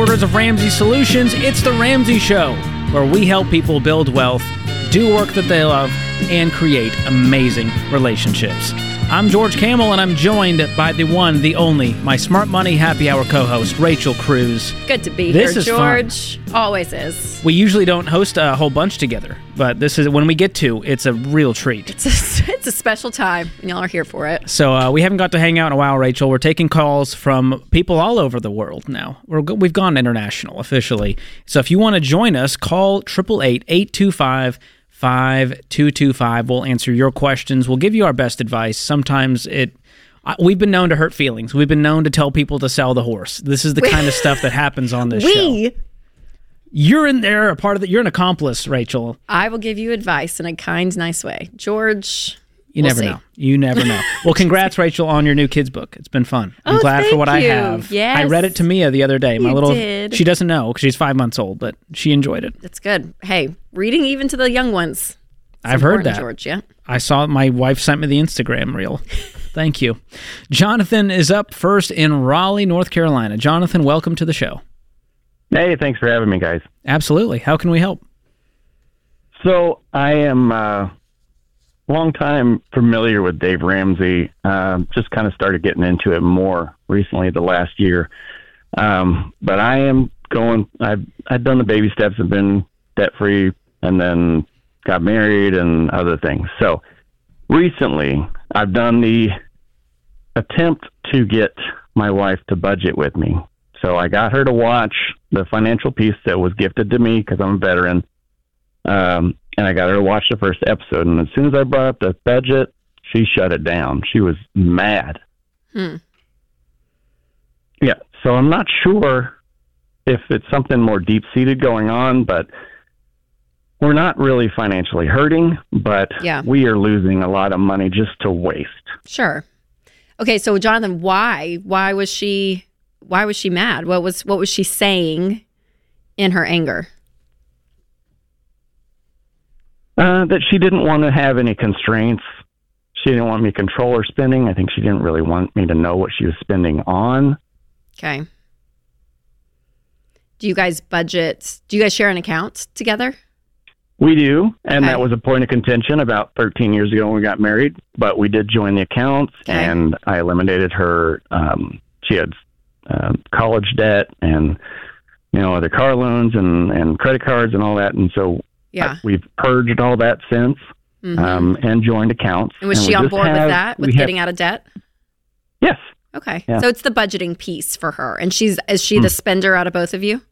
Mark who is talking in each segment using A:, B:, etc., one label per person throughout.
A: Headquarters of Ramsey Solutions, it's The Ramsey Show, where we help people build wealth, do work that they love, and create amazing relationships. I'm George Kamel, and I'm joined by the one, the only, my Smart Money Happy Hour co host, Rachel Cruz.
B: Good to be
A: This
B: here,
A: is
B: George. Always is.
A: We usually don't host a whole bunch together, but this is when we get to, it's a real treat.
B: It's a, it's a special time, and y'all are here for it.
A: So uh, we haven't got to hang out in a while, Rachel. We're taking calls from people all over the world now. We're, we've gone international officially. So if you want to join us, call 888-825 5225. We'll answer your questions. We'll give you our best advice. Sometimes it we've been known to hurt feelings. We've been known to tell people to sell the horse. This is the kind of stuff that happens on this show.
B: We,
A: You're in there, a part of the. You're an accomplice, Rachel.
B: I will give you advice in a kind, nice way. George,
A: You
B: We'll
A: never
B: see.
A: know. You never know. Well, congrats, Rachel, on your new kids book. It's been fun. I'm
B: Oh,
A: glad for
B: thank
A: what I have.
B: Yes.
A: I read it to Mia the other day. My
B: You
A: little.
B: did.
A: She doesn't know because she's five months old, but she enjoyed it.
B: that's good. Hey, reading even to the young ones.
A: I've heard that.
B: George. Yeah.
A: I saw my wife sent me the Instagram reel. Thank you. Jonathan is up first in Raleigh, North Carolina. Jonathan, welcome to the show.
C: Hey, thanks for having me, guys.
A: Absolutely. How can we help?
C: So I am uh, long time familiar with Dave Ramsey. Um, just kind of started getting into it more recently, the last year. Um, but I am going. I've I've done the baby steps. I've been debt free, and then got married and other things. So recently, I've done the attempt to get my wife to budget with me. So I got her to watch the financial piece that was gifted to me because I'm a veteran. Um, and I got her to watch the first episode. And as soon as I brought up the budget, she shut it down. She was mad.
B: Hmm.
C: Yeah. So I'm not sure if it's something more deep seated going on, but we're not really financially hurting, but
B: Yeah.
C: we are losing a lot of money just to waste.
B: Sure. Okay, so Jonathan, why? Why was she? Why was she mad? What was what was she saying in her anger?
C: Uh, that she didn't want to have any constraints. She didn't want me to control her spending. I think she didn't really want me to know what she was spending on.
B: Okay. Do you guys budget? Do you guys share an account together?
C: We do, and
B: Okay.
C: that was a point of contention about 13 years ago when we got married. But we did join the accounts,
B: Okay.
C: and I eliminated her. Um, she had um, college debt and you know other car loans and and credit cards and all that, and so
B: Yeah.
C: We've purged all that since
B: Mhm.
C: um, and joined accounts.
B: and was
C: And
B: she on board with that? With
C: have-
B: getting out of debt?
C: yes,
B: Okay.
C: Yeah.
B: So it's the budgeting piece for her, and she's is she the
C: Hmm.
B: spender out of both of you?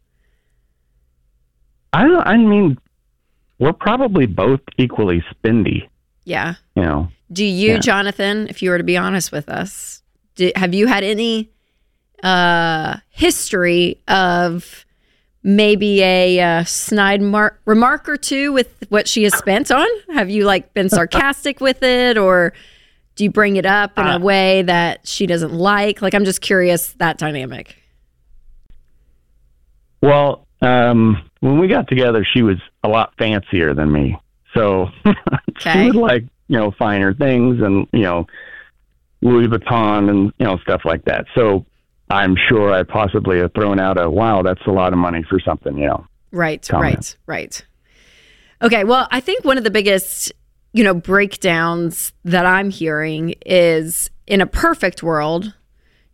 C: I I mean, we're probably both equally spendy.
B: Yeah.
C: You know,
B: Do you,
C: Yeah.
B: Jonathan, if you were to be honest with us, do, have you had any uh, history of maybe a uh, snide mar- remark or two with what she has spent on? Have you like been sarcastic with it, or do you bring it up in a
C: Uh,
B: way that she doesn't like? Like, I'm just curious that dynamic.
C: Well, um, when we got together, she was a lot fancier than me. So
B: Okay.
C: she would like, you know, finer things and, you know, Louis Vuitton and, you know, stuff like that. So I'm sure I possibly have thrown out a, wow, that's a lot of money for something, you know.
B: Right,
C: comment.
B: right, right. Okay, well, I think one of the biggest, you know, breakdowns that I'm hearing is in a perfect world,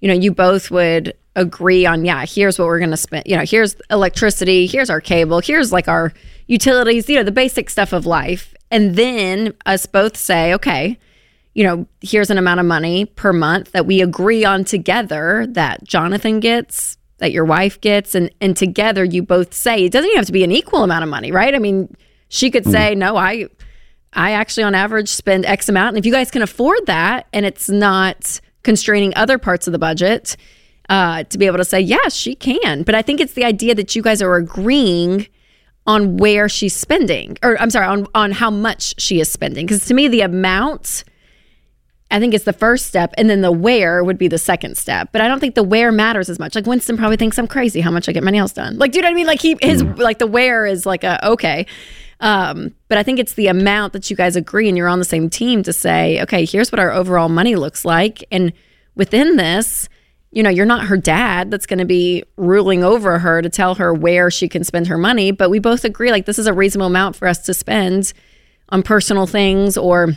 B: you know, you both would agree on, yeah, here's what we're going to spend, you know, here's electricity, here's our cable, here's like our utilities, you know, the basic stuff of life. And then us both say, okay, you know, here's an amount of money per month that we agree on together that Jonathan gets, that your wife gets, and and together you both say it doesn't even have to be an equal amount of money, right? I mean, she could say, no, I I actually on average spend X amount. And if you guys can afford that and it's not constraining other parts of the budget, uh, to be able to say, yes, she can. But I think it's the idea that you guys are agreeing on where she's spending, or I'm sorry, on, on how much she is spending. Because to me, the amount, I think it's the first step, and then the where would be the second step. But I don't think the where matters as much. Like Winston probably thinks I'm crazy how much I get my nails done. Like, do you know what I mean? Like he his like the where is like a okay. Um, but I think it's the amount that you guys agree and you're on the same team to say, okay, here's what our overall money looks like. And within this, you know, you're not her dad that's going to be ruling over her to tell her where she can spend her money. But we both agree like this is a reasonable amount for us to spend on personal things or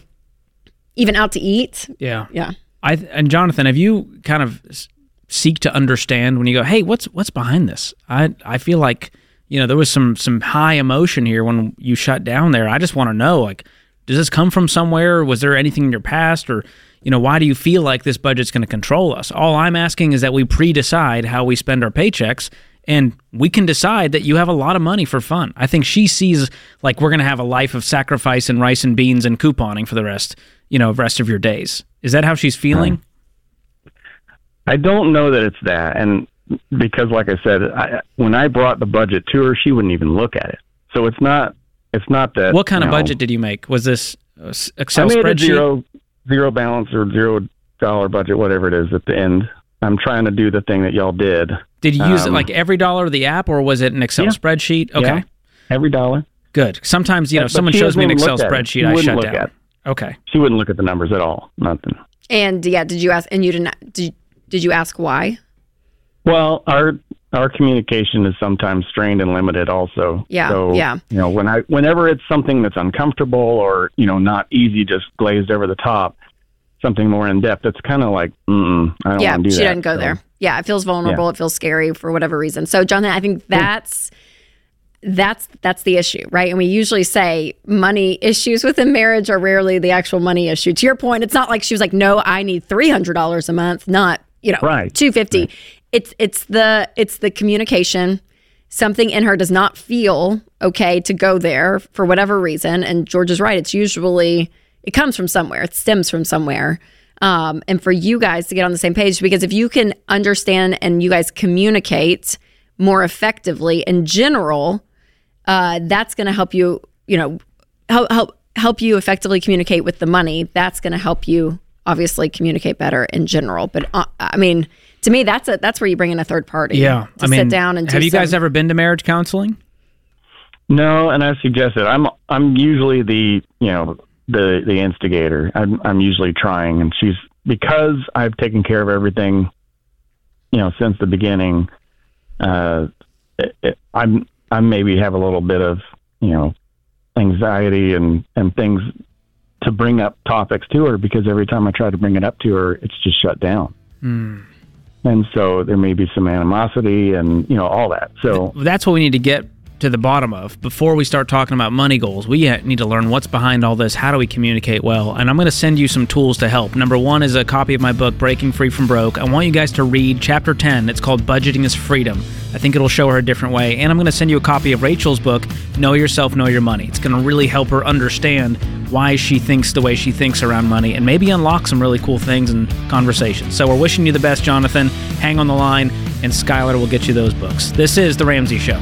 B: even out to eat.
A: Yeah.
B: Yeah.
A: I and Jonathan, have you kind of s- seek to understand when you go, "Hey, what's what's behind this?" I I feel like you know there was some some high emotion here when you shut down there. I just want to know, like, does this come from somewhere? Was there anything in your past, or you know, why do you feel like this budget's going to control us? All I'm asking is that we pre-decide how we spend our paychecks. And we can decide that you have a lot of money for fun. I think she sees like we're going to have a life of sacrifice and rice and beans and couponing for the rest, you know, rest of your days. Is that how she's feeling?
C: I don't know that it's that, and because, like I said, I, when I brought the budget to her, she wouldn't even look at it. So it's not. It's not that.
A: What kind of
C: know,
A: budget did you make? Was this a s-
C: I
A: Excel
C: made a
A: spreadsheet?
C: zero zero balance or zero dollar budget, whatever it is, at the end. I'm trying to do the thing that y'all did.
A: Did you use it
C: um,
A: like every dollar of the app, or was it an Excel
C: Yeah.
A: spreadsheet? Okay,
C: Yeah. Every dollar.
A: good. Sometimes you know
C: But
A: someone shows me an Excel
C: look at it.
A: spreadsheet, I shut down.
C: at.
A: Okay.
C: She wouldn't look at the numbers at all. Nothing.
B: And yeah, did you ask? And you didn't? Did did you ask why?
C: Well, our our communication is sometimes strained and limited also.
B: Yeah,
C: So,
B: yeah.
C: You know, when I whenever it's something that's uncomfortable or, you know, not easy, just glazed over the top, something more in depth, it's kinda like, mm I don't
B: yeah,
C: want to do
B: she
C: that.
B: doesn't go
C: So,
B: there. Yeah, it feels vulnerable. It feels scary for whatever reason. So, Jonathan, I think hmm. that's that's that's the issue, right? And we usually say money issues within marriage are rarely the actual money issue. To your point, it's not like she was like, "No, I need three hundred dollars a month," not you know,
C: Right.
B: two fifty. It's it's the it's the communication. Something in her does not feel okay to go there for whatever reason. And George is right. It's usually it comes from somewhere. It stems from somewhere. Um, and for you guys to get on the same page, because if you can understand and you guys communicate more effectively in general, uh, that's going to help you, you know, help help help you effectively communicate with the money. That's going to help you obviously communicate better in general. But uh, I mean, to me, that's a that's where you bring in a third party.
A: Yeah,
B: to
A: I mean,
B: sit down and do
A: have you guys
B: some-
A: ever been to marriage counseling?
C: No, and I suggested I'm I'm usually the you know the the instigator. I'm I'm usually trying, and she's because I've taken care of everything, you know, since the beginning. Uh, it, it, I'm I maybe have a little bit of you know anxiety and and things to bring up topics to her because every time I try to bring it up to her, it's just shut down. And so there may be some animosity and you know all that. So
A: That's what we need to get to the bottom of before we start talking about money goals. We need to learn what's behind all this. How do we communicate well? And I'm going to send you some tools to help. Number one is a copy of my book, Breaking Free from Broke. I want you guys to read chapter 10. It's called Budgeting is Freedom. I think it'll show her a different way. And I'm going to send you a copy of Rachel's book, Know Yourself, Know Your Money. It's going to really help her understand why she thinks the way she thinks around money and maybe unlock some really cool things and conversations. So we're wishing you the best, Jonathan. Hang on the line, and Skylar will get you those books. This is The Ramsey Show.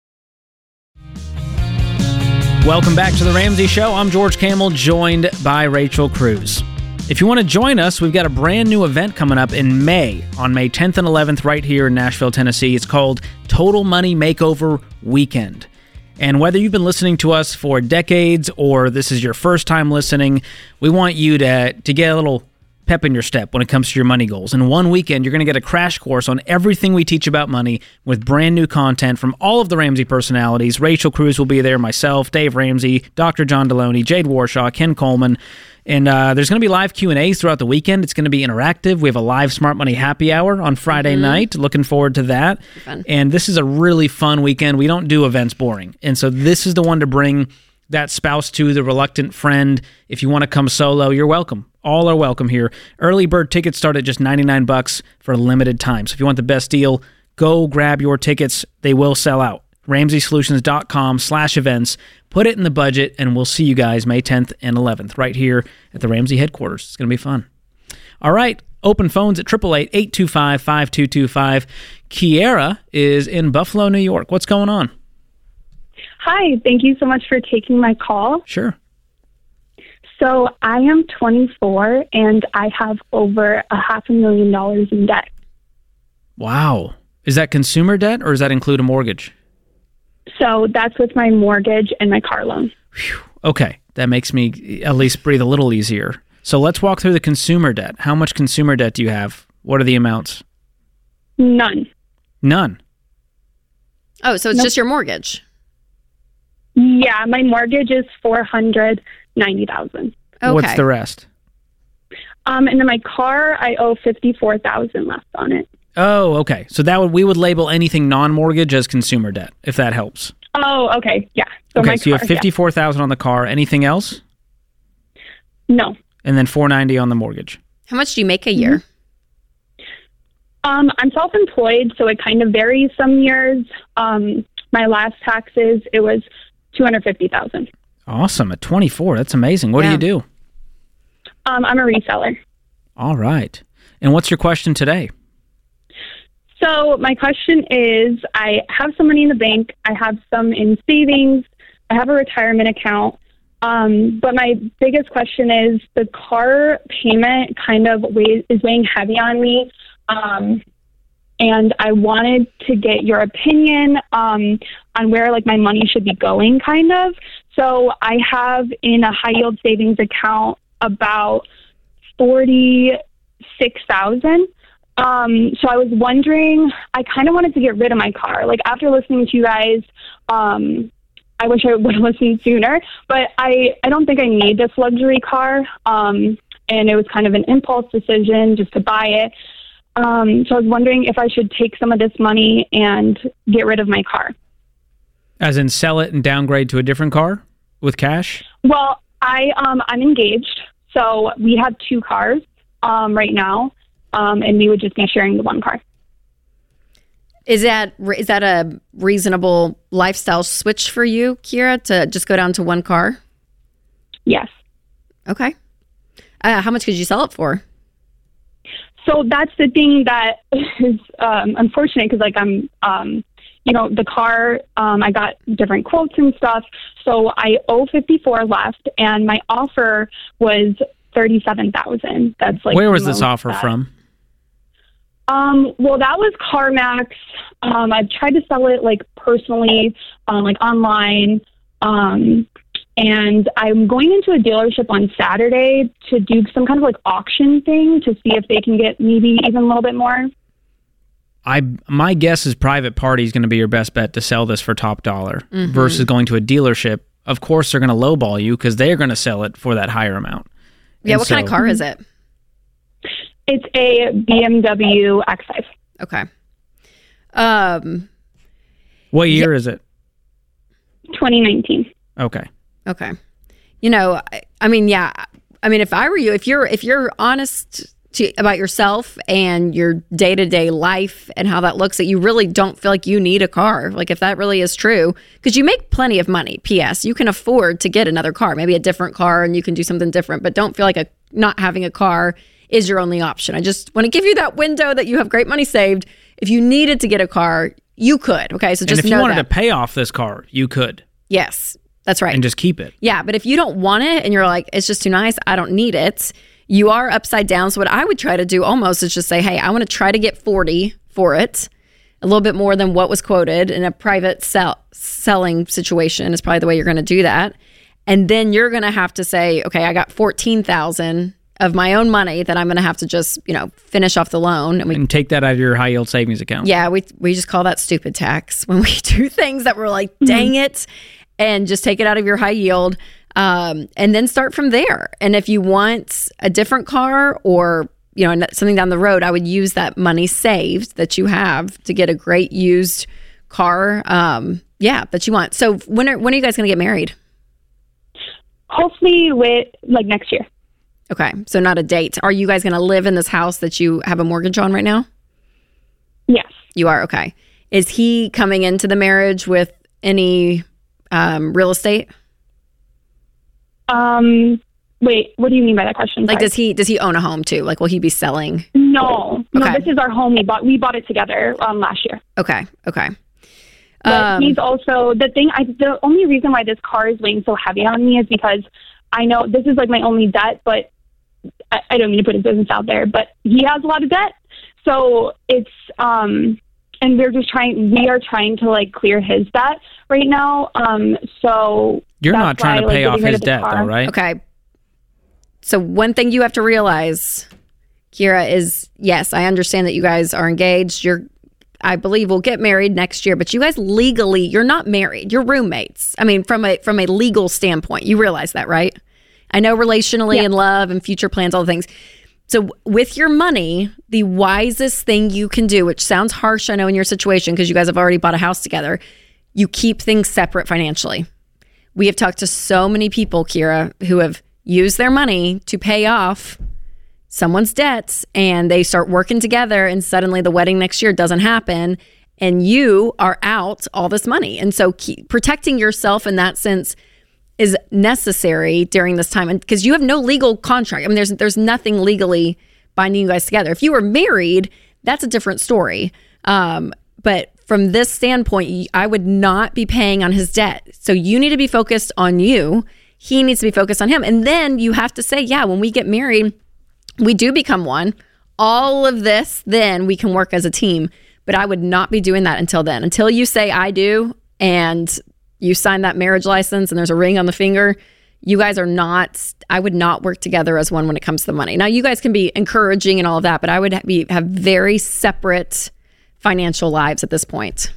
A: Welcome back to the Ramsey Show. I'm George Kamel, joined by Rachel Cruz. If you want to join us, we've got a brand new event coming up in May, on May 10th and 11th, right here in Nashville, Tennessee. It's called Total Money Makeover Weekend. And whether you've been listening to us for decades or this is your first time listening, we want you to, to get a little pep in your step when it comes to your money goals. In one weekend, you're going to get a crash course on everything we teach about money with brand new content from all of the Ramsey personalities. Rachel Cruz will be there, myself, Dave Ramsey, Dr. John Deloney, Jade Warshaw, Ken Coleman. And uh, there's going to be live Q&As throughout the weekend. It's going to be interactive. We have a live Smart Money happy hour on Friday night. Looking forward to that. And this is a really fun weekend. We don't do events boring. And so this is the one to bring that spouse to, the reluctant friend. If you want to come solo, you're welcome. All are welcome here. Early bird tickets start at just 99 bucks for a limited time. So if you want the best deal, go grab your tickets. They will sell out. RamseySolutions.com slash events. Put it in the budget, and we'll see you guys May 10th and 11th right here at the Ramsey headquarters. It's going to be fun. All right, Open phones at 888-825-5225. Kiera is in Buffalo, New York. What's going on?
D: Hi, thank you so much for taking my call.
A: Sure.
D: So I am 24 and I have over a half a million dollars in debt.
A: Wow. Is that consumer debt or does that include a mortgage?
D: So that's with my mortgage and my car loan.
A: Okay. That makes me at least breathe a little easier. So let's walk through the consumer debt. How much consumer debt do you have? What are the amounts?
D: None.
A: None.
B: Oh, so it's just your mortgage.
D: Yeah, my mortgage is 490,000.
B: Okay.
A: What's the rest?
D: Um and then my car I owe 54,000 left on it.
A: Oh, okay. So that would we would label anything non-mortgage as consumer debt, if that helps.
D: Oh, okay. Yeah. So
A: okay,
D: my
A: so you have
D: car, yeah.
A: fifty-four thousand on the car. Anything else?
D: No.
A: And then four ninety on the mortgage.
B: How much do you make a year?
D: Um, I'm self-employed, so it kind of varies. Some years, um, my last taxes it was two hundred fifty thousand.
A: Awesome. At twenty-four, that's amazing. What
B: Yeah.
A: do you do?
D: Um, I'm a reseller.
A: All right. And what's your question today?
D: So my question is, I have some money in the bank. I have some in savings. I have a retirement account. Um, but my biggest question is the car payment kind of weighs, is weighing heavy on me. Um, and I wanted to get your opinion um, on where like my money should be going, kind of. So I have in a high yield savings account about forty six thousand. Um, so I was wondering, I kind of wanted to get rid of my car. Like after listening to you guys, um, I wish I would have listened sooner, but I, I don't think I need this luxury car. Um, and it was kind of an impulse decision just to buy it. Um, so I was wondering if I should take some of this money and get rid of my car.
A: As in sell it and downgrade to a different car with cash?
D: Well, I um, I'm engaged, so we have two cars um, right now, um, and we would just be sharing the one car.
B: Is that is that a reasonable lifestyle switch for you, Kira, to just go down to one car?
D: Yes.
B: Okay. Uh, how much could you sell it for?
D: So that's the thing that is um, unfortunate because, like, I'm, um, you know, the car, um, I got different quotes and stuff. So I owe 54 left, and my offer was 37,000. That's like
A: Where was this offer
D: that-
A: from?
D: Um, well, that was CarMax. Um, I've tried to sell it like personally, um, like online. Um, and I'm going into a dealership on Saturday to do some kind of like auction thing to see if they can get maybe even a little bit more.
A: I my guess is private party is going to be your best bet to sell this for top dollar
B: Mm-hmm.
A: versus going to a dealership. Of course, they're going to lowball you because they are going to sell it for that higher amount.
B: Yeah,
A: And
B: what kind of car is it?
D: It's a BMW X5.
B: Okay. Um.
A: What year is it?
D: 2019.
A: Okay.
B: Okay. You know, I, I mean, yeah. I mean, if I were you, if you're if you're honest to, about yourself and your day to day life and how that looks, that you really don't feel like you need a car. Like if that really is true, because you make plenty of money. P.S. You can afford to get another car, maybe a different car, and you can do something different. But don't feel like a not having a car is your only option. I just want to give you that window that you have great money saved. If you needed to get a car, you could. Okay, so
A: And
B: just
A: if you wanted
B: that.
A: to pay off this car, you could
B: yes, that's right.
A: and just keep it.
B: Yeah, but if you don't want it and you're like, it's just too nice, I don't need it, you are upside down. So, what I would try to do almost is just say, hey, I want to try to get 40 for it, a little bit more than what was quoted in a private sell- selling situation, is probably the way you're going to do that. And then you're going to have to say, okay, I got 14,000 of my own money that I'm going to have to just, you know, finish off the loan. And we
A: And take that out of your high yield savings account.
B: yeah, we we just call that stupid tax when we do things that we're like, dang mm-hmm. it, and just take it out of your high yield, um, and then start from there. And if you want a different car or you know something down the road, I would use that money saved that you have to get a great used car. Um, yeah, that you want. So when are when are you guys going to get married?
D: Hopefully, with like next year.
B: Okay, so not a date. Are you guys going to live in this house that you have a mortgage on right now?
D: Yes.
B: You are okay. Is he coming into the marriage with any um, real estate?
D: Um, Wait, what do you mean by that question?
B: Like,
D: Sorry.
B: does he does he own a home too? Like, will he be selling?
D: No, no.
B: Okay.
D: This is our home. We bought we bought it together um, last year.
B: Okay, okay.
D: But
B: Um,
D: he's also the thing. I the only reason why this car is weighing so heavy on me is because I know this is like my only debt, but I, I don't mean to put his business out there, but he has a lot of debt, so it's um, and we're just trying. We are trying to like clear his debt right now. Um, so
A: You're not trying
D: why,
A: to
D: like,
A: pay off his
D: of
A: debt,
D: car-
A: though, right?
B: Okay. So one thing you have to realize, Kira, is yes, I understand that you guys are engaged. You're I believe will get married next year, but you guys legally you're not married. You're roommates. I mean, from a from a legal standpoint, you realize that, right? I know relationally and love and future plans, all the things. So with your money, the wisest thing you can do, which sounds harsh, I know in your situation because you guys have already bought a house together, you keep things separate financially. We have talked to so many people, Kira, who have used their money to pay off someone's debts and they start working together and suddenly the wedding next year doesn't happen and you are out all this money. And so protecting yourself in that sense is necessary during this time and because you have no legal contract. I mean there's there's nothing legally binding you guys together. If you were married, that's a different story. Um, but from this standpoint, I would not be paying on his debt. So you need to be focused on you. He needs to be focused on him. And then you have to say, yeah, when we get married, we do become one. All of this, then we can work as a team. But I would not be doing that until then. Until you say I do and you sign that marriage license and there's a ring on the finger, you guys are not, I would not work together as one when it comes to the money. Now, you guys can be encouraging and all of that, but I would be, have very separate financial lives at this point.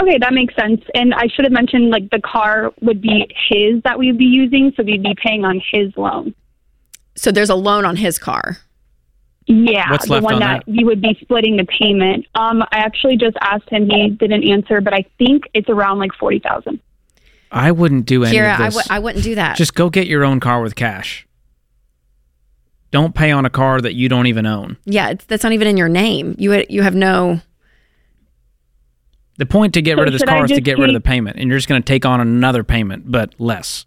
D: Okay, that makes sense. And I should have mentioned like the car would be his that we'd be using, so we'd be paying on his loan.
B: So there's a loan on his car.
D: Yeah,
A: What's
D: the
A: left
D: one
A: on
D: that,
A: that?
D: we would be splitting the payment. Um, I actually just asked him; he didn't answer, but I think it's around like forty thousand.
A: I wouldn't do any
B: Kira,
A: of
B: I
A: this.
B: w- I wouldn't do that.
A: Just go get your own car with cash. Don't pay on a car that you don't even own.
B: yeah, it's, that's not even in your name. You you have no.
A: The point to get
D: So
A: rid of this car is to
D: just
A: get rid of the payment, and you're just going to take on another payment, but less.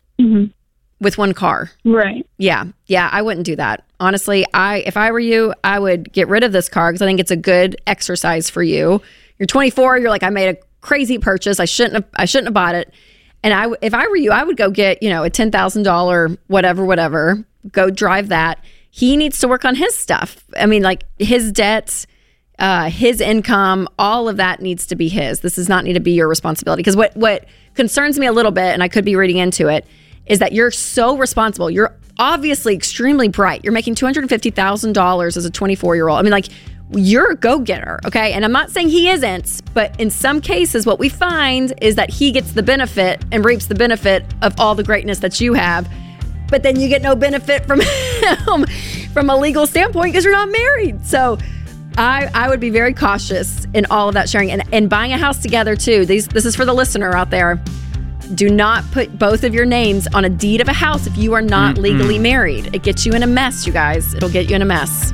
B: with one car.
D: Right.
B: Yeah. Yeah, I wouldn't do that. Honestly, I if I were you, I would get rid of this car because I think it's a good exercise for you. You're 24, you're like I made a crazy purchase. I shouldn't have I shouldn't have bought it. And I, if I were you, I would go get, you know, a $10,000 whatever whatever. Go drive that. He needs to work on his stuff. I mean, like his debts, uh, his income, all of that needs to be his. This does not need to be your responsibility. Because what what concerns me a little bit, and I could be reading into it, is that you're so responsible. You're obviously extremely bright. You're making two hundred fifty thousand dollars as a twenty four year old. I mean, like you're a go getter, okay? And I'm not saying he isn't, but in some cases, what we find is that he gets the benefit and reaps the benefit of all the greatness that you have but then you get no benefit from him from a legal standpoint because you're not married. So I, I would be very cautious in all of that sharing and, and buying a house together too. These this is for the listener out there. Do not put both of your names on a deed of a house if you are not legally married. It gets you in a mess, you guys. It'll get you in a mess.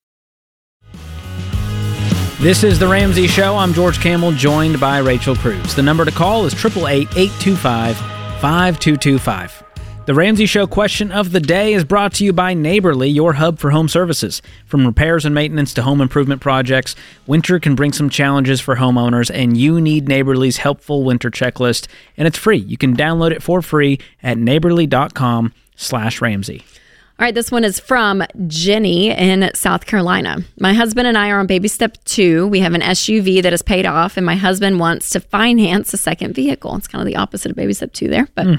A: This is The Ramsey Show. I'm George Kamel, joined by Rachel Cruz. The number to call is 888 825 5225. The Ramsey Show question of the day is brought to you by Neighborly, your hub for home services. From repairs and maintenance to home improvement projects, winter can bring some challenges for homeowners, and you need Neighborly's helpful winter checklist, and it's free. You can download it for free at neighborly.com slash Ramsey.
B: All right, this one is from Jenny in South Carolina. My husband and I are on baby step two. We have an SUV that is paid off, and my husband wants to finance a second vehicle. It's kind of the opposite of baby step two there, but hmm.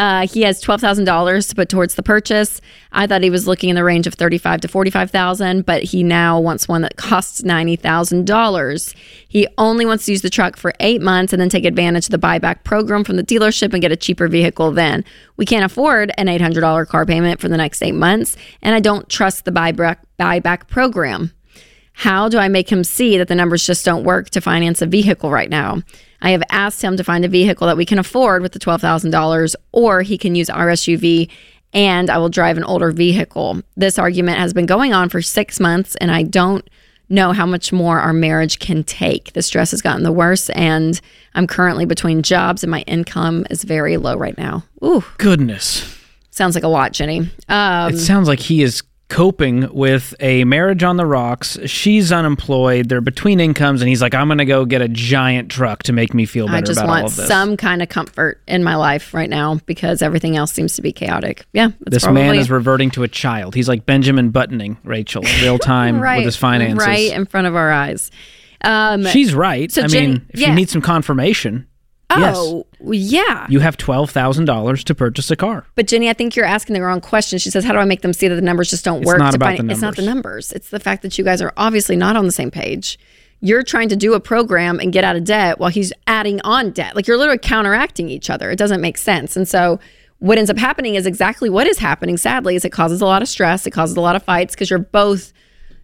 B: Uh, he has twelve thousand dollars to put towards the purchase. I thought he was looking in the range of thirty-five to forty-five thousand, but he now wants one that costs ninety thousand dollars. He only wants to use the truck for eight months and then take advantage of the buyback program from the dealership and get a cheaper vehicle. Then we can't afford an eight hundred dollar car payment for the next eight months, and I don't trust the buyback buyback program. How do I make him see that the numbers just don't work to finance a vehicle right now? I have asked him to find a vehicle that we can afford with the $12,000, or he can use our SUV and I will drive an older vehicle. This argument has been going on for six months, and I don't know how much more our marriage can take. The stress has gotten the worse, and I'm currently between jobs, and my income is very low right now. Ooh,
A: Goodness.
B: sounds like a lot, Jenny. Um,
A: It sounds like he is coping with a marriage on the rocks. She's unemployed. They're between incomes, and he's like, I'm going to go get a giant truck to make me feel better
B: I just
A: about all
B: want
A: of this.
B: some kind of comfort in my life right now because everything else seems to be chaotic. Yeah,
A: this man is reverting to a child. He's like Benjamin buttoning Rachel real time
B: right,
A: with his finances.
B: right in front of our eyes. Um,
A: She's right.
B: So
A: I
B: Jenny-
A: mean, if
B: yeah.
A: you need some confirmation,
B: oh, yeah.
A: you have twelve thousand dollars to purchase a car.
B: But Jenny, I think you're asking the wrong question. She says, "How do I make them see that the numbers just don't
A: It's
B: work?"
A: not
B: to
A: about
B: find-
A: the
B: It's not the
A: numbers.
B: numbers. It's the fact that you guys are obviously not on the same page. You're trying to do a program and get out of debt while he's adding on debt. Like you're literally counteracting each other. It doesn't make sense. And so what ends up happening is exactly what is happening. Sadly, is it causes a lot of stress. It causes a lot of fights because you're both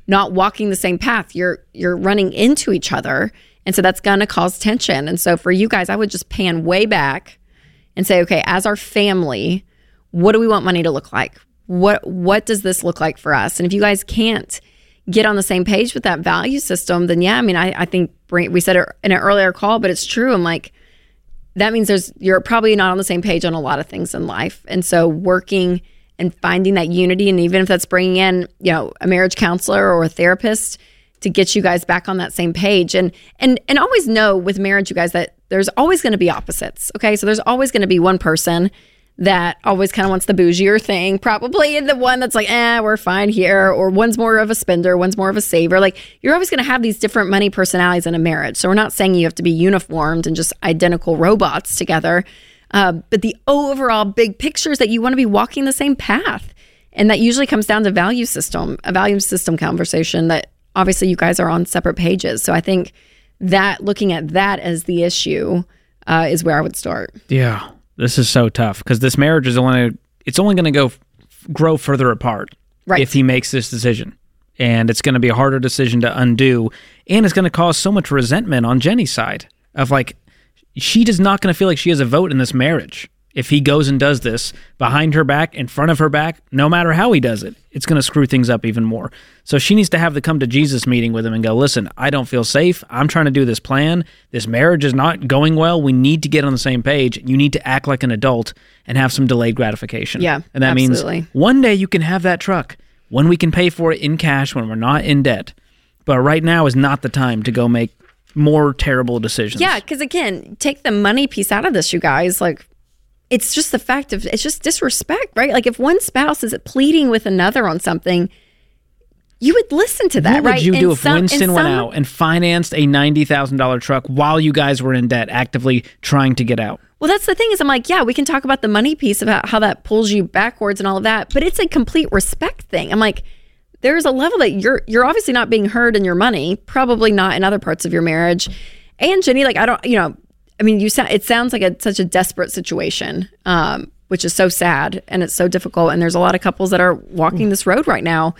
B: not walking the same path. You're you're running into each other, and so that's going to cause tension. And so for you guys, I would just pan way back and say, okay, as our family, what do we want money to look like? What what does this look like for us? And if you guys can't get on the same page with that value system, then yeah, I mean, I, I think we said it in an earlier call, but it's true. I'm like, that means there's you're probably not on the same page on a lot of things in life, and so working and finding that unity, and even if that's bringing in you know a marriage counselor or a therapist to get you guys back on that same page, and and and always know with marriage, you guys that there's always going to be opposites. Okay, so there's always going to be one person that always kind of wants the bougier thing, probably, the one that's like, eh, we're fine here, or one's more of a spender, one's more of a saver. Like you're always going to have these different money personalities in a marriage. So we're not saying you have to be uniformed and just identical robots together, uh, but the overall big picture is that you want to be walking the same path, and that usually comes down to value system, a value system conversation that obviously you guys are on separate pages. So I think that looking at that as the issue uh, is where I would start.
A: Yeah, this is so tough because this marriage is only it's only going to go f- grow further apart
B: Right.
A: if he makes this decision, and it's going to be a harder decision to undo, and it's going to cause so much resentment on Jenny's side of like she is not going to feel like she has a vote in this marriage if he goes and does this behind her back, in front of her back, no matter how he does it, it's going to screw things up even more. So she needs to have the come to Jesus meeting with him and go, listen, I don't feel safe. I'm trying to do this plan. This marriage is not going well. We need to get on the same page. You need to act like an adult and have some delayed gratification.
B: Yeah,
A: And that
B: absolutely.
A: means one day you can have that truck when we can pay for it in cash, when we're not in debt. But right now is not the time to go make more terrible decisions.
B: Yeah, because again, take the money piece out of this, you guys. Like, it's just the fact of it's just disrespect, right? Like, if one spouse is pleading with another on something, you would listen to that,
A: What would
B: right?
A: you
B: And
A: do if
B: some-
A: Winston went out and financed a ninety thousand dollar truck while you guys were in debt, actively trying to get out?
B: Well, that's the thing is, I'm like, yeah, we can talk about the money piece about how that pulls you backwards and all of that, but it's a complete respect thing. I'm like, there's a level that you're you're obviously not being heard in your money, probably not in other parts of your marriage. And Jenny, like, I don't, you know, I mean, you sound it sounds like a such a desperate situation, um, which is so sad and it's so difficult. And there's a lot of couples that are walking this road right now,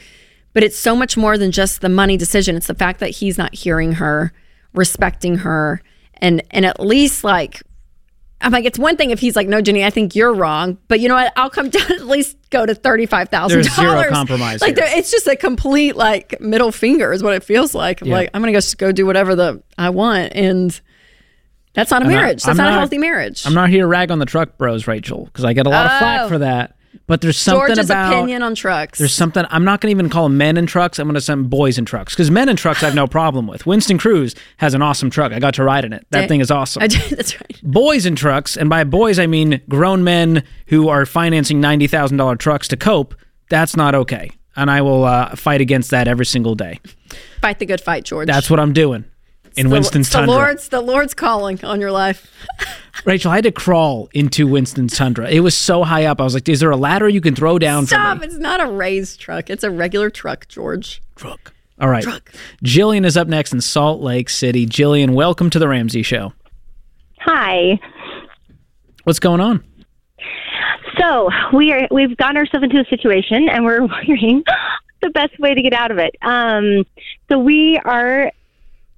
B: but it's so much more than just the money decision. It's the fact that he's not hearing her, respecting her, and and at least like I'm like, it's one thing if he's like, no, Jenny, I think you're wrong, but you know what? I'll come down at least go to thirty five thousand
A: There's
B: dollars.
A: zero compromise
B: Like, there, it's just a complete like middle finger is what it feels like.
A: Yeah.
B: like, I'm gonna go just go do whatever the I want, and That's not a
A: not-
B: marriage. That's
A: I'm
B: not, a healthy marriage.
A: I'm not here to rag on the truck bros, Rachel, because I get a lot of
B: Oh.
A: flack for that. But there's something
B: George's
A: about
B: opinion on trucks.
A: there's something I'm not going to even call men in trucks. I'm going to say boys in trucks because men in trucks I have no problem with. Winston Cruz has an awesome truck. I got to ride in it. That thing is awesome.
B: I did- that's right.
A: boys in trucks, and by boys I mean grown men who are financing ninety thousand dollar trucks to cope. That's not okay, and I will uh, fight against that every single day.
B: Fight the good fight, George.
A: That's what I'm doing in
B: the,
A: Winston's
B: it's the
A: Tundra.
B: Lord's the Lord's calling on your life.
A: Rachel, I had to crawl into Winston's Tundra. It was so high up. I was like, "Is there a ladder you can throw down
B: Stop!
A: for me?"
B: It's not a raised truck. It's a regular truck, George.
A: Truck. All right.
B: Truck.
A: Jillian is up next in Salt Lake City. Jillian, welcome to the Ramsey Show.
E: Hi.
A: What's going on?
E: So we are we've gotten ourselves into a situation, and we're wondering the best way to get out of it. Um, so we are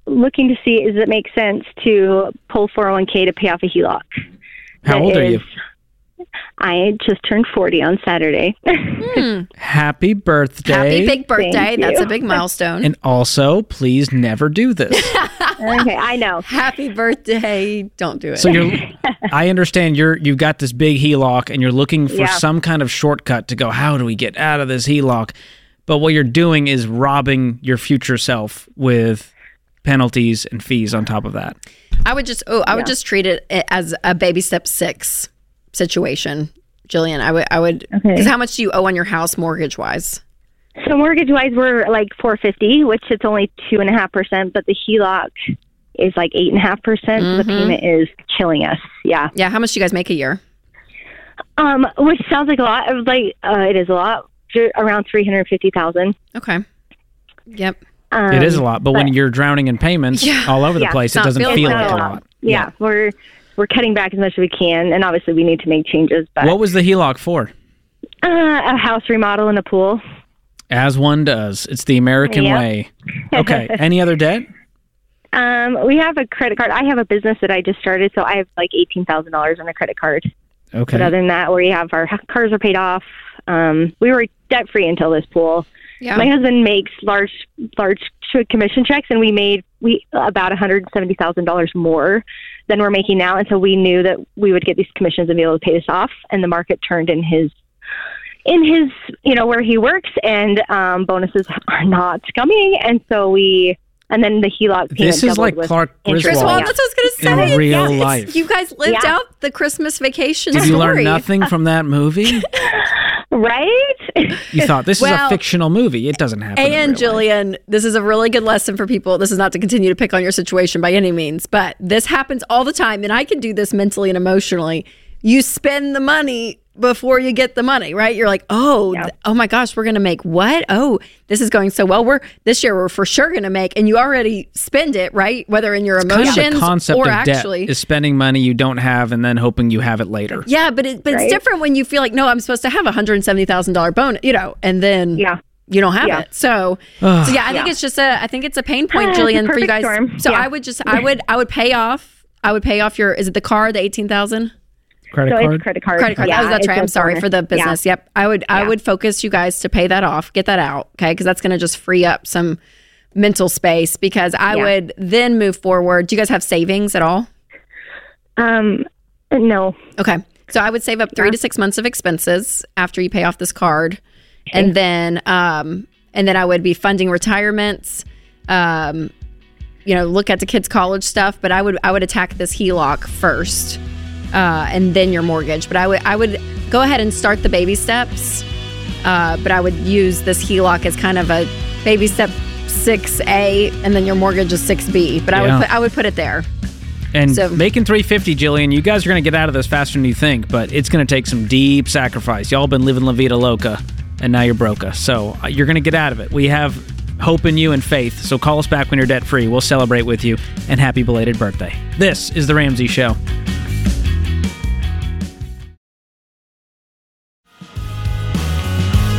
E: looking to see does it make sense to pull 401k to pay off a HELOC.
A: How
E: That
A: old are you?
E: I just turned 40 on Saturday. Hmm.
A: Happy birthday.
B: Happy big birthday.
E: Thank
B: That's
E: you.
B: a big milestone.
A: And also, please never do this.
E: okay, I know.
B: Happy birthday. Don't do it.
A: So you're I understand you're you've got this big HELOC and you're looking for
E: Yeah.
A: some kind of shortcut to go, how do we get out of this HELOC? But what you're doing is robbing your future self with penalties and fees on top of that.
B: I would just oh, I would just treat it as a baby step six situation, Jillian. I would I would
E: Okay.
B: because how much do you owe on your house mortgage wise?
E: So mortgage wise, we're like 450, which it's only two and a half percent, but the HELOC is like eight and a half percent. So the payment is killing us. Yeah.
B: Yeah, how much do you guys make a year?
E: Um, which sounds like a lot. Like uh, it is a lot. Around three hundred fifty thousand.
B: Okay. Yep.
E: Um,
A: it is a lot, but, when you're drowning in payments
B: Yeah.
A: all over the
E: Yeah,
A: place, it doesn't feel
B: like
A: a lot.
E: Yeah, we're we're cutting back as much as we can, and obviously we need to make changes. But
A: What was the HELOC for?
E: uh, a house remodel and a pool.
A: As one does. It's the American
E: Yep.
A: way. Okay. Any other debt?
E: Um, we have a credit card. I have a business that I just started, so I have like eighteen thousand dollars on a credit card.
A: Okay.
E: But other than that, we have our cars are paid off. Um, we were debt free until this pool.
B: Yeah.
E: My husband makes large, large commission checks, and we made we about one hundred seventy thousand dollars more than we're making now. And so we knew that we would get these commissions and be able to pay this off. And the market turned in his, in his, you know, where he works, and um, bonuses are not coming. And so we, and then the HELOC payment
A: This is like
E: with
A: Clark
E: interest.
B: Chris
A: Griswold
B: Wall, that's what I was gonna
A: in
B: say.
A: real
B: It's-
A: life.
B: You guys lived
E: Yeah.
B: out the Christmas vacation
A: Did
B: story.
A: you learn nothing from that movie?
E: right?
A: You thought this is a fictional movie. It doesn't happen.
B: And
A: real life.
B: Jillian, this is a really good lesson for people. This is not to continue to pick on your situation by any means, but this happens all the time. And I can do this mentally and emotionally. You spend the money before you get the money, right? You're like, oh, th- oh my gosh, we're gonna make what? Oh, this is going so well. We're this year we're for sure gonna make, and you already spend it, right? Whether in your
A: kind
B: emotions
A: of the concept
B: or
A: of
B: actually,
A: debt is spending money you don't have and then hoping you have it later.
B: yeah, but it, but
E: Right.
B: it's different when you feel like, no, I'm supposed to have a hundred and seventy thousand dollar bonus, you know, and then
E: Yeah.
B: you don't have
E: Yeah.
B: it. So, so yeah, I think
E: Yeah.
B: it's just a, I think it's a pain point,
E: it's
B: Jillian, for you guys.
E: storm.
B: So
E: Yeah.
B: I would just, I would, I would pay off, I would pay off your, is it the car, the eighteen thousand
A: Credit
E: So
A: card.
E: it's credit card.
B: credit card?
E: Yeah,
B: oh, that's right.
E: a
B: I'm sorry
E: bonus.
B: for the
E: Yeah.
B: business. Yep, I would, I
E: Yeah.
B: would focus you guys to pay that off, get that out, okay? Because that's going to just free up some mental space. Because I
E: Yeah.
B: would then move forward. Do you guys have savings at all?
E: Um, no.
B: Okay. So I would save up three to six months of expenses after you pay off this card. And then um and then I would be funding retirements, um, you know, look at the kids' college stuff, but I would I would attack this HELOC first. Uh, and then your mortgage. But I would I would go ahead and start the baby steps. Uh, but I would use this HELOC as kind of a baby step six A and then your mortgage is six B. But I would put I would put it there.
A: And
B: So-
A: making 350, Jillian, you guys are going to get out of this faster than you think, but it's going to take some deep sacrifice. Y'all been living La Vida Loca, and now you're broca. So uh, you're going to get out of it. We have hope in you and faith. So call us back when you're debt free. We'll celebrate with you. And happy belated birthday. This is The Ramsey Show.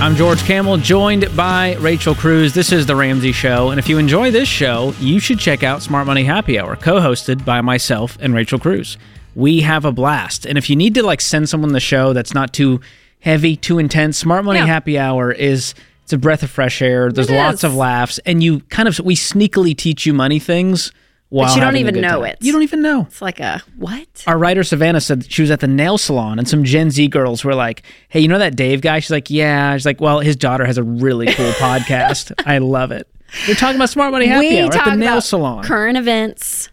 A: I'm George Kamel, joined by Rachel Cruz. This is The Ramsey Show. And if you enjoy this show, you should check out Smart Money Happy Hour, co hosted by myself and Rachel Cruz. We have a blast. And if you need to like send someone the show that's not too heavy, too intense, Smart Money
B: Yeah.
A: Happy Hour is it's a breath of fresh air. There's
B: It
A: lots
B: is.
A: of laughs, and you kind of we sneakily teach you money things while
B: you don't even know
A: time.
B: it.
A: You don't even know.
B: It's like a what?
A: Our writer Savannah said she was at the nail salon and some Gen Z girls were like, "Hey, you know that Dave guy?" She's like, "Yeah." She's like, "Well, his daughter has a really cool podcast. I love it." We're talking about Smart Money Happy
B: we
A: Hour at the nail salon.
B: current events,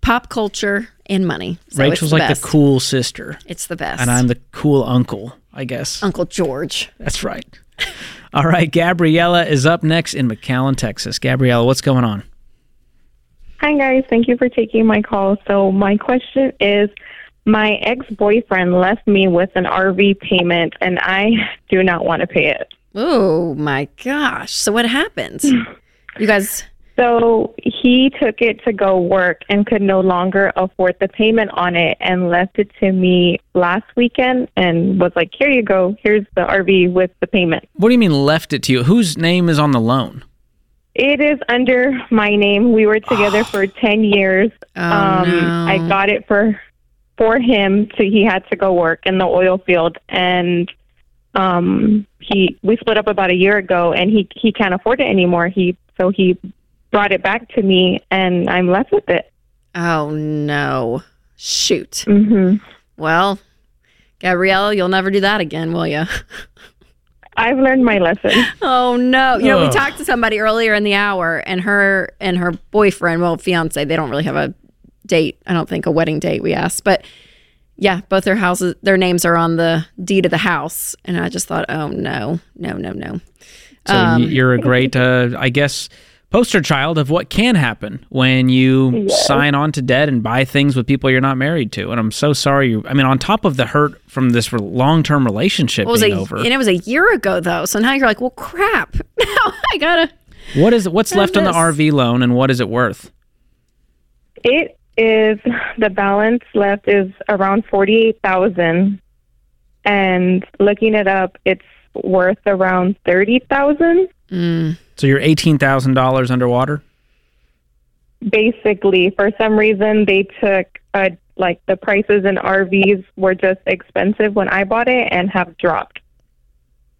B: pop culture, and money. So
A: Rachel's
B: the
A: like
B: best.
A: the cool sister,
B: It's the best.
A: and I'm the cool uncle. I guess
B: Uncle George.
A: that's right. All right, Gabriella is up next in McAllen, Texas. Gabriella, what's going on?
F: Hi, guys. Thank you for taking my call. So, my question is my ex boyfriend left me with an RV payment, and I do not want to pay it.
B: Oh my gosh. So what happened? you guys
F: So, he took it to go work and could no longer afford the payment on it and left it to me last weekend and was like, Here you go. Here's the RV with the payment.
A: What do you mean left it to you? Whose name is on the loan?
F: It is under my name. We were together for 10 years.
B: Oh,
F: um,
B: no.
F: I got it for for him so he had to go work in the oil field and um he we split up about a year ago and he he can't afford it anymore. He so he brought it back to me and I'm left with it.
B: Oh no. Shoot.
F: Mhm.
B: Well, Gabrielle, you'll never do that again, will you?
F: I've learned my lesson.
B: Oh no! You know, we talked to somebody earlier in the hour, and her and her boyfriend, well, fiance, they don't really have a date. I don't think a wedding date. We asked, but yeah, both their houses, their names are on the deed of the house, and I just thought, oh no, no, no, no.
A: So
B: Um,
A: you're a great, uh, I guess, poster child of what can happen when you sign on to debt and buy things with people you're not married to. And I'm so sorry. You, I mean, on top of the hurt from this long term relationship
B: It was
A: being
B: a,
A: over,
B: and it was a year ago though, so now you're like, well, crap. Now I gotta.
A: what is what's left on the. RV loan and what is it worth?
F: It is the balance left is around forty eight thousand, and looking it up, it's worth around thirty thousand.
B: Mm,
A: So you're eighteen thousand dollars underwater.
F: Basically, for some reason, they took uh, like the prices in RVs were just expensive when I bought it and have dropped.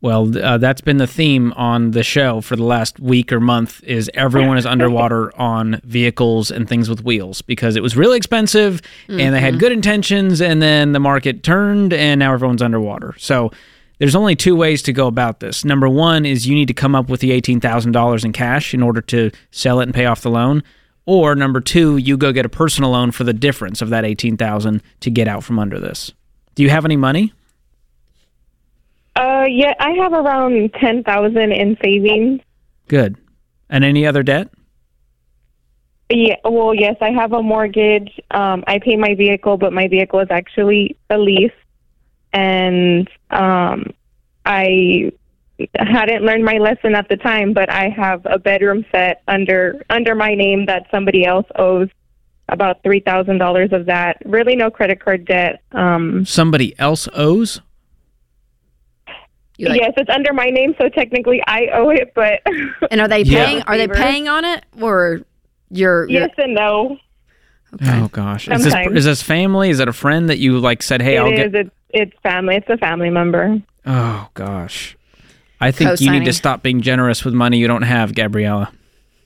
A: Well, uh, that's been the theme on the show for the last week or month. Is everyone is underwater on vehicles and things with wheels because it was really expensive and they had good intentions, and then the market turned and now everyone's underwater. So there's only two ways to go about this. Number one is you need to come up with the eighteen thousand dollars in cash in order to sell it and pay off the loan. Or number two, you go get a personal loan for the difference of that eighteen thousand to get out from under this. Do you have any money?
F: Uh, yeah, I have around ten thousand in savings.
A: Good. And any other debt?
F: Yeah, well, yes, I have a mortgage. Um, I pay my vehicle, but my vehicle is actually a lease, and um, I hadn't learned my lesson at the time. But I have a bedroom set under under my name that somebody else owes about three thousand dollars of that. Really, no credit card debt. Um,
A: Somebody else owes?
B: like,
F: yes, it's under my name, so technically I owe it. But
B: And are they
A: Yeah.
B: paying? Are they paying on it, or you're? you're
F: yes and no.
B: Okay.
A: Oh gosh. Is this, is this family? Is it a friend that you like said, "Hey,
F: It
A: I'll
F: is.
A: get
F: It's, it's family. It's a family member.
A: Oh gosh. I think you need to stop being generous with money you don't have, Gabriella.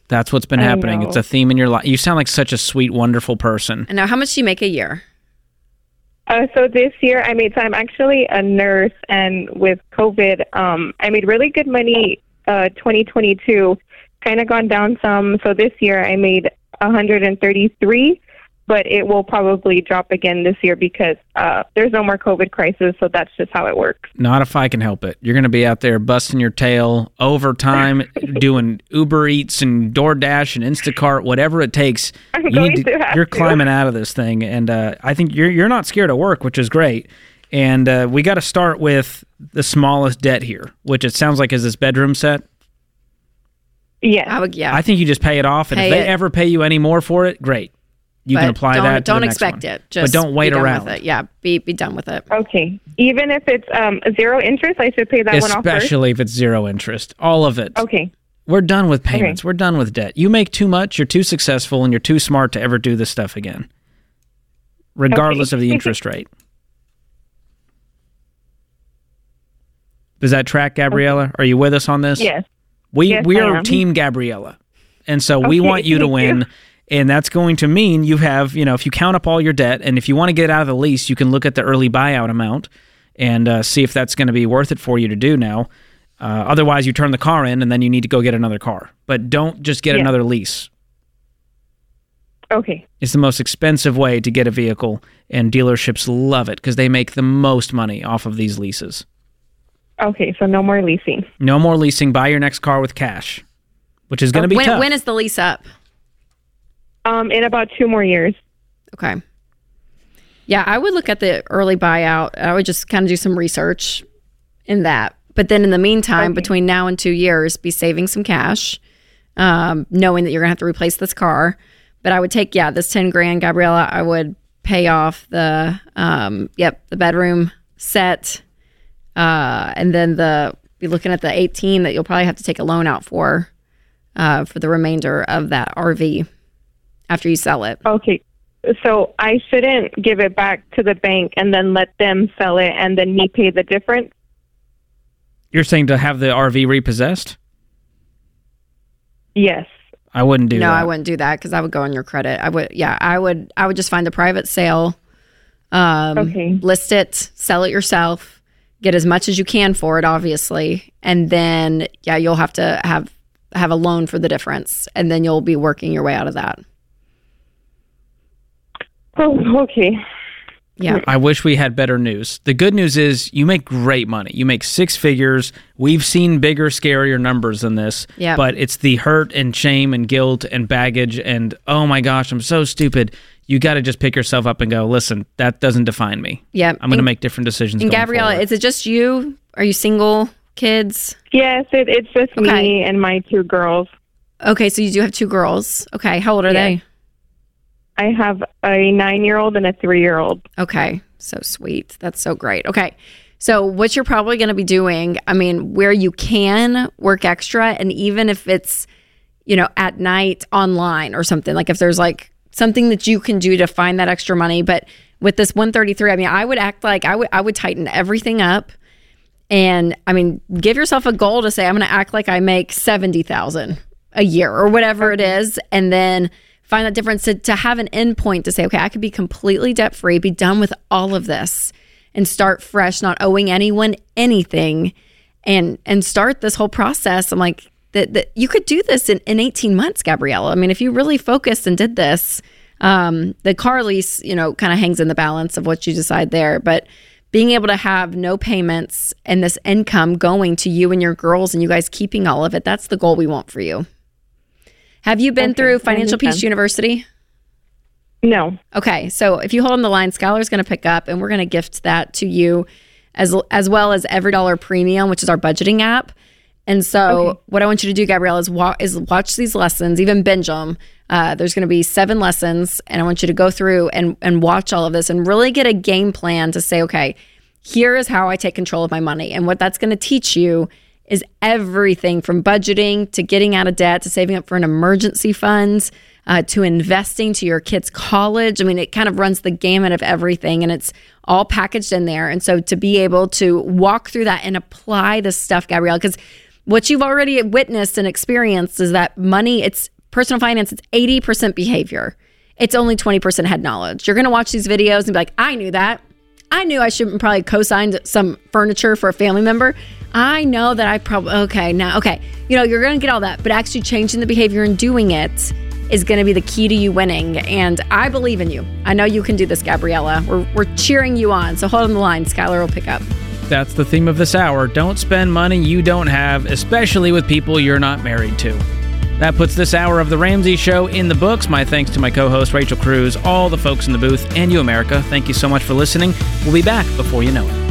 A: That's what's been
F: I
A: happening.
F: know.
A: It's a theme in your life. You sound like such a sweet, wonderful person.
B: And now, how much do you make a year?
F: Uh, so this year I made. So I'm actually a nurse, and with COVID, um, I made really good money. Uh, 2022, kind of gone down some. So this year I made 133, but it will probably drop again this year because uh, there's no more COVID crisis. So that's just how it works.
A: Not if I can help it. You're going to be out there busting your tail overtime, doing Uber Eats and DoorDash and Instacart, whatever it takes.
F: I'm
A: you
F: going
A: need
F: to have
A: you're
F: to.
A: climbing out of this thing, and uh, I think you're you're not scared of work, which is great. And uh, we got to start with the smallest debt here, which it sounds like is this bedroom set.
F: Yes.
B: I would, yeah.
A: I think you just pay it off, and
B: Pay
A: if they
B: it.
A: ever pay you any more for it, great. You can
B: But
A: apply
B: don't,
A: that. To
B: Don't
A: the next
B: expect
A: one.
B: it. Just
A: but don't wait
B: be done
A: around.
B: With it. Yeah, be be done with it.
F: Okay. Even if it's um, zero interest, I should pay that one off first.
A: Especially if it's zero interest. All of it.
F: Okay.
A: We're done with payments. We're done with debt. You make too much, you're too successful, and you're too smart to ever do this stuff again, regardless
F: Okay.
A: of the interest rate. Does that track, Gabriella? Are you with us on this?
F: Yes.
A: We
F: Yes,
A: we
F: I
A: are. Team Gabriella, and so we want you to
F: thank you.
A: win. And that's going to mean you have, you know, if you count up all your debt and if you want to get out of the lease, you can look at the early buyout amount and uh, see if that's going to be worth it for you to do now. Uh, otherwise, you turn the car in and then you need to go get another car. But don't just get
D: Yeah.
A: another lease.
D: Okay.
A: It's the most expensive way to get a vehicle, and dealerships love it because they make the most money off of these leases.
D: Okay. So no more leasing.
A: No more leasing. Buy your next car with cash, which is going to be
B: when,
A: tough.
B: when is the lease up?
D: Um, in about two more years.
B: Okay. Yeah, I would look at the early buyout. I would just kind of do some research in that. But then in the meantime, between now and two years, be saving some cash, um, knowing that you're going to have to replace this car. But I would take, yeah, this 10 grand, Gabriella, I would pay off the, um, yep, the bedroom set. Uh, and then the, be looking at the 18 that you'll probably have to take a loan out for, uh, for the remainder of that RV after you sell it.
D: Okay. So I shouldn't give it back to the bank and then let them sell it and then me pay the difference.
A: You're saying to have the RV repossessed?
D: Yes.
A: I wouldn't do
B: no,
A: that.
B: I wouldn't do that because I would go on your credit. I would, yeah, I would, I would just find a private sale, um,
D: Okay.
B: list it, sell it yourself, get as much as you can for it, obviously, and then yeah, you'll have to have have a loan for the difference, and then you'll be working your way out of that.
D: Oh, okay.
B: Yeah,
A: I wish we had better news. The good news is you make great money. You make six figures. We've seen bigger, scarier numbers than this.
B: Yeah.
A: But it's the hurt and shame and guilt and baggage and oh my gosh, I'm so stupid. You got to just pick yourself up and go. Listen, that doesn't define me.
B: yeah.
A: I'm going to make different decisions.
B: And Gabriella,
A: forward.
B: is it just you? Are you single? Kids?
D: Yes, it, it's just
B: Okay.
D: me and my two girls.
B: Okay, so you do have two girls. Okay, how old are
D: Yes.
B: they?
D: I have a nine year old and a three year old.
B: Okay. So sweet. That's so great. Okay. So what you're probably going to be doing, I mean, where you can work extra and even if it's, you know, at night online or something, like if there's like something that you can do to find that extra money, but with this 133, I mean, I would act like I would I would tighten everything up and I mean, give yourself a goal to say I'm going to act like I make 70,000 a year or whatever it is and then find that difference to, to have an end point to say, okay, I could be completely debt free, be done with all of this and start fresh, not owing anyone anything and and start this whole process. I'm like that, that you could do this in, in 18 months, Gabriella. I mean, if you really focused and did this, um, the car lease, you know, kind of hangs in the balance of what you decide there. But being able to have no payments and this income going to you and your girls and you guys keeping all of it, that's the goal we want for you. Have you been
D: Okay,
B: through Financial Peace. University?
D: No.
B: Okay, so if you hold on the line, Skylar's going to pick up, and we're going to gift that to you, as as well as EveryDollar Premium, which is our budgeting app. And so, what I want you to do, Gabrielle, is wa- is watch these lessons, even binge them. Uh, there's going to be seven lessons, and I want you to go through and and watch all of this, and really get a game plan to say, okay, here is how I take control of my money, and what that's going to teach you is everything from budgeting to getting out of debt to saving up for an emergency fund uh, to investing to your kids' college. I mean, it kind of runs the gamut of everything and it's all packaged in there. And so to be able to walk through that and apply this stuff, Gabrielle, because what you've already witnessed and experienced is that money, it's personal finance, it's 80% behavior. It's only 20% head knowledge. You're going to watch these videos and be like, I knew that. I knew I shouldn't probably co-signed some furniture for a family member. I know that I probably okay now okay. You know you're gonna get all that, but actually changing the behavior and doing it is going to be the key to you winning. And I believe in you. I know you can do this, Gabriella. We're we're cheering you on. So hold on the line. Skylar will pick up.
A: That's the theme of this hour. Don't spend money you don't have, especially with people you're not married to. That puts this hour of The Ramsey Show in the books. My thanks to my co host, Rachel Cruz, all the folks in the booth, and you, America. Thank you so much for listening. We'll be back before you know it.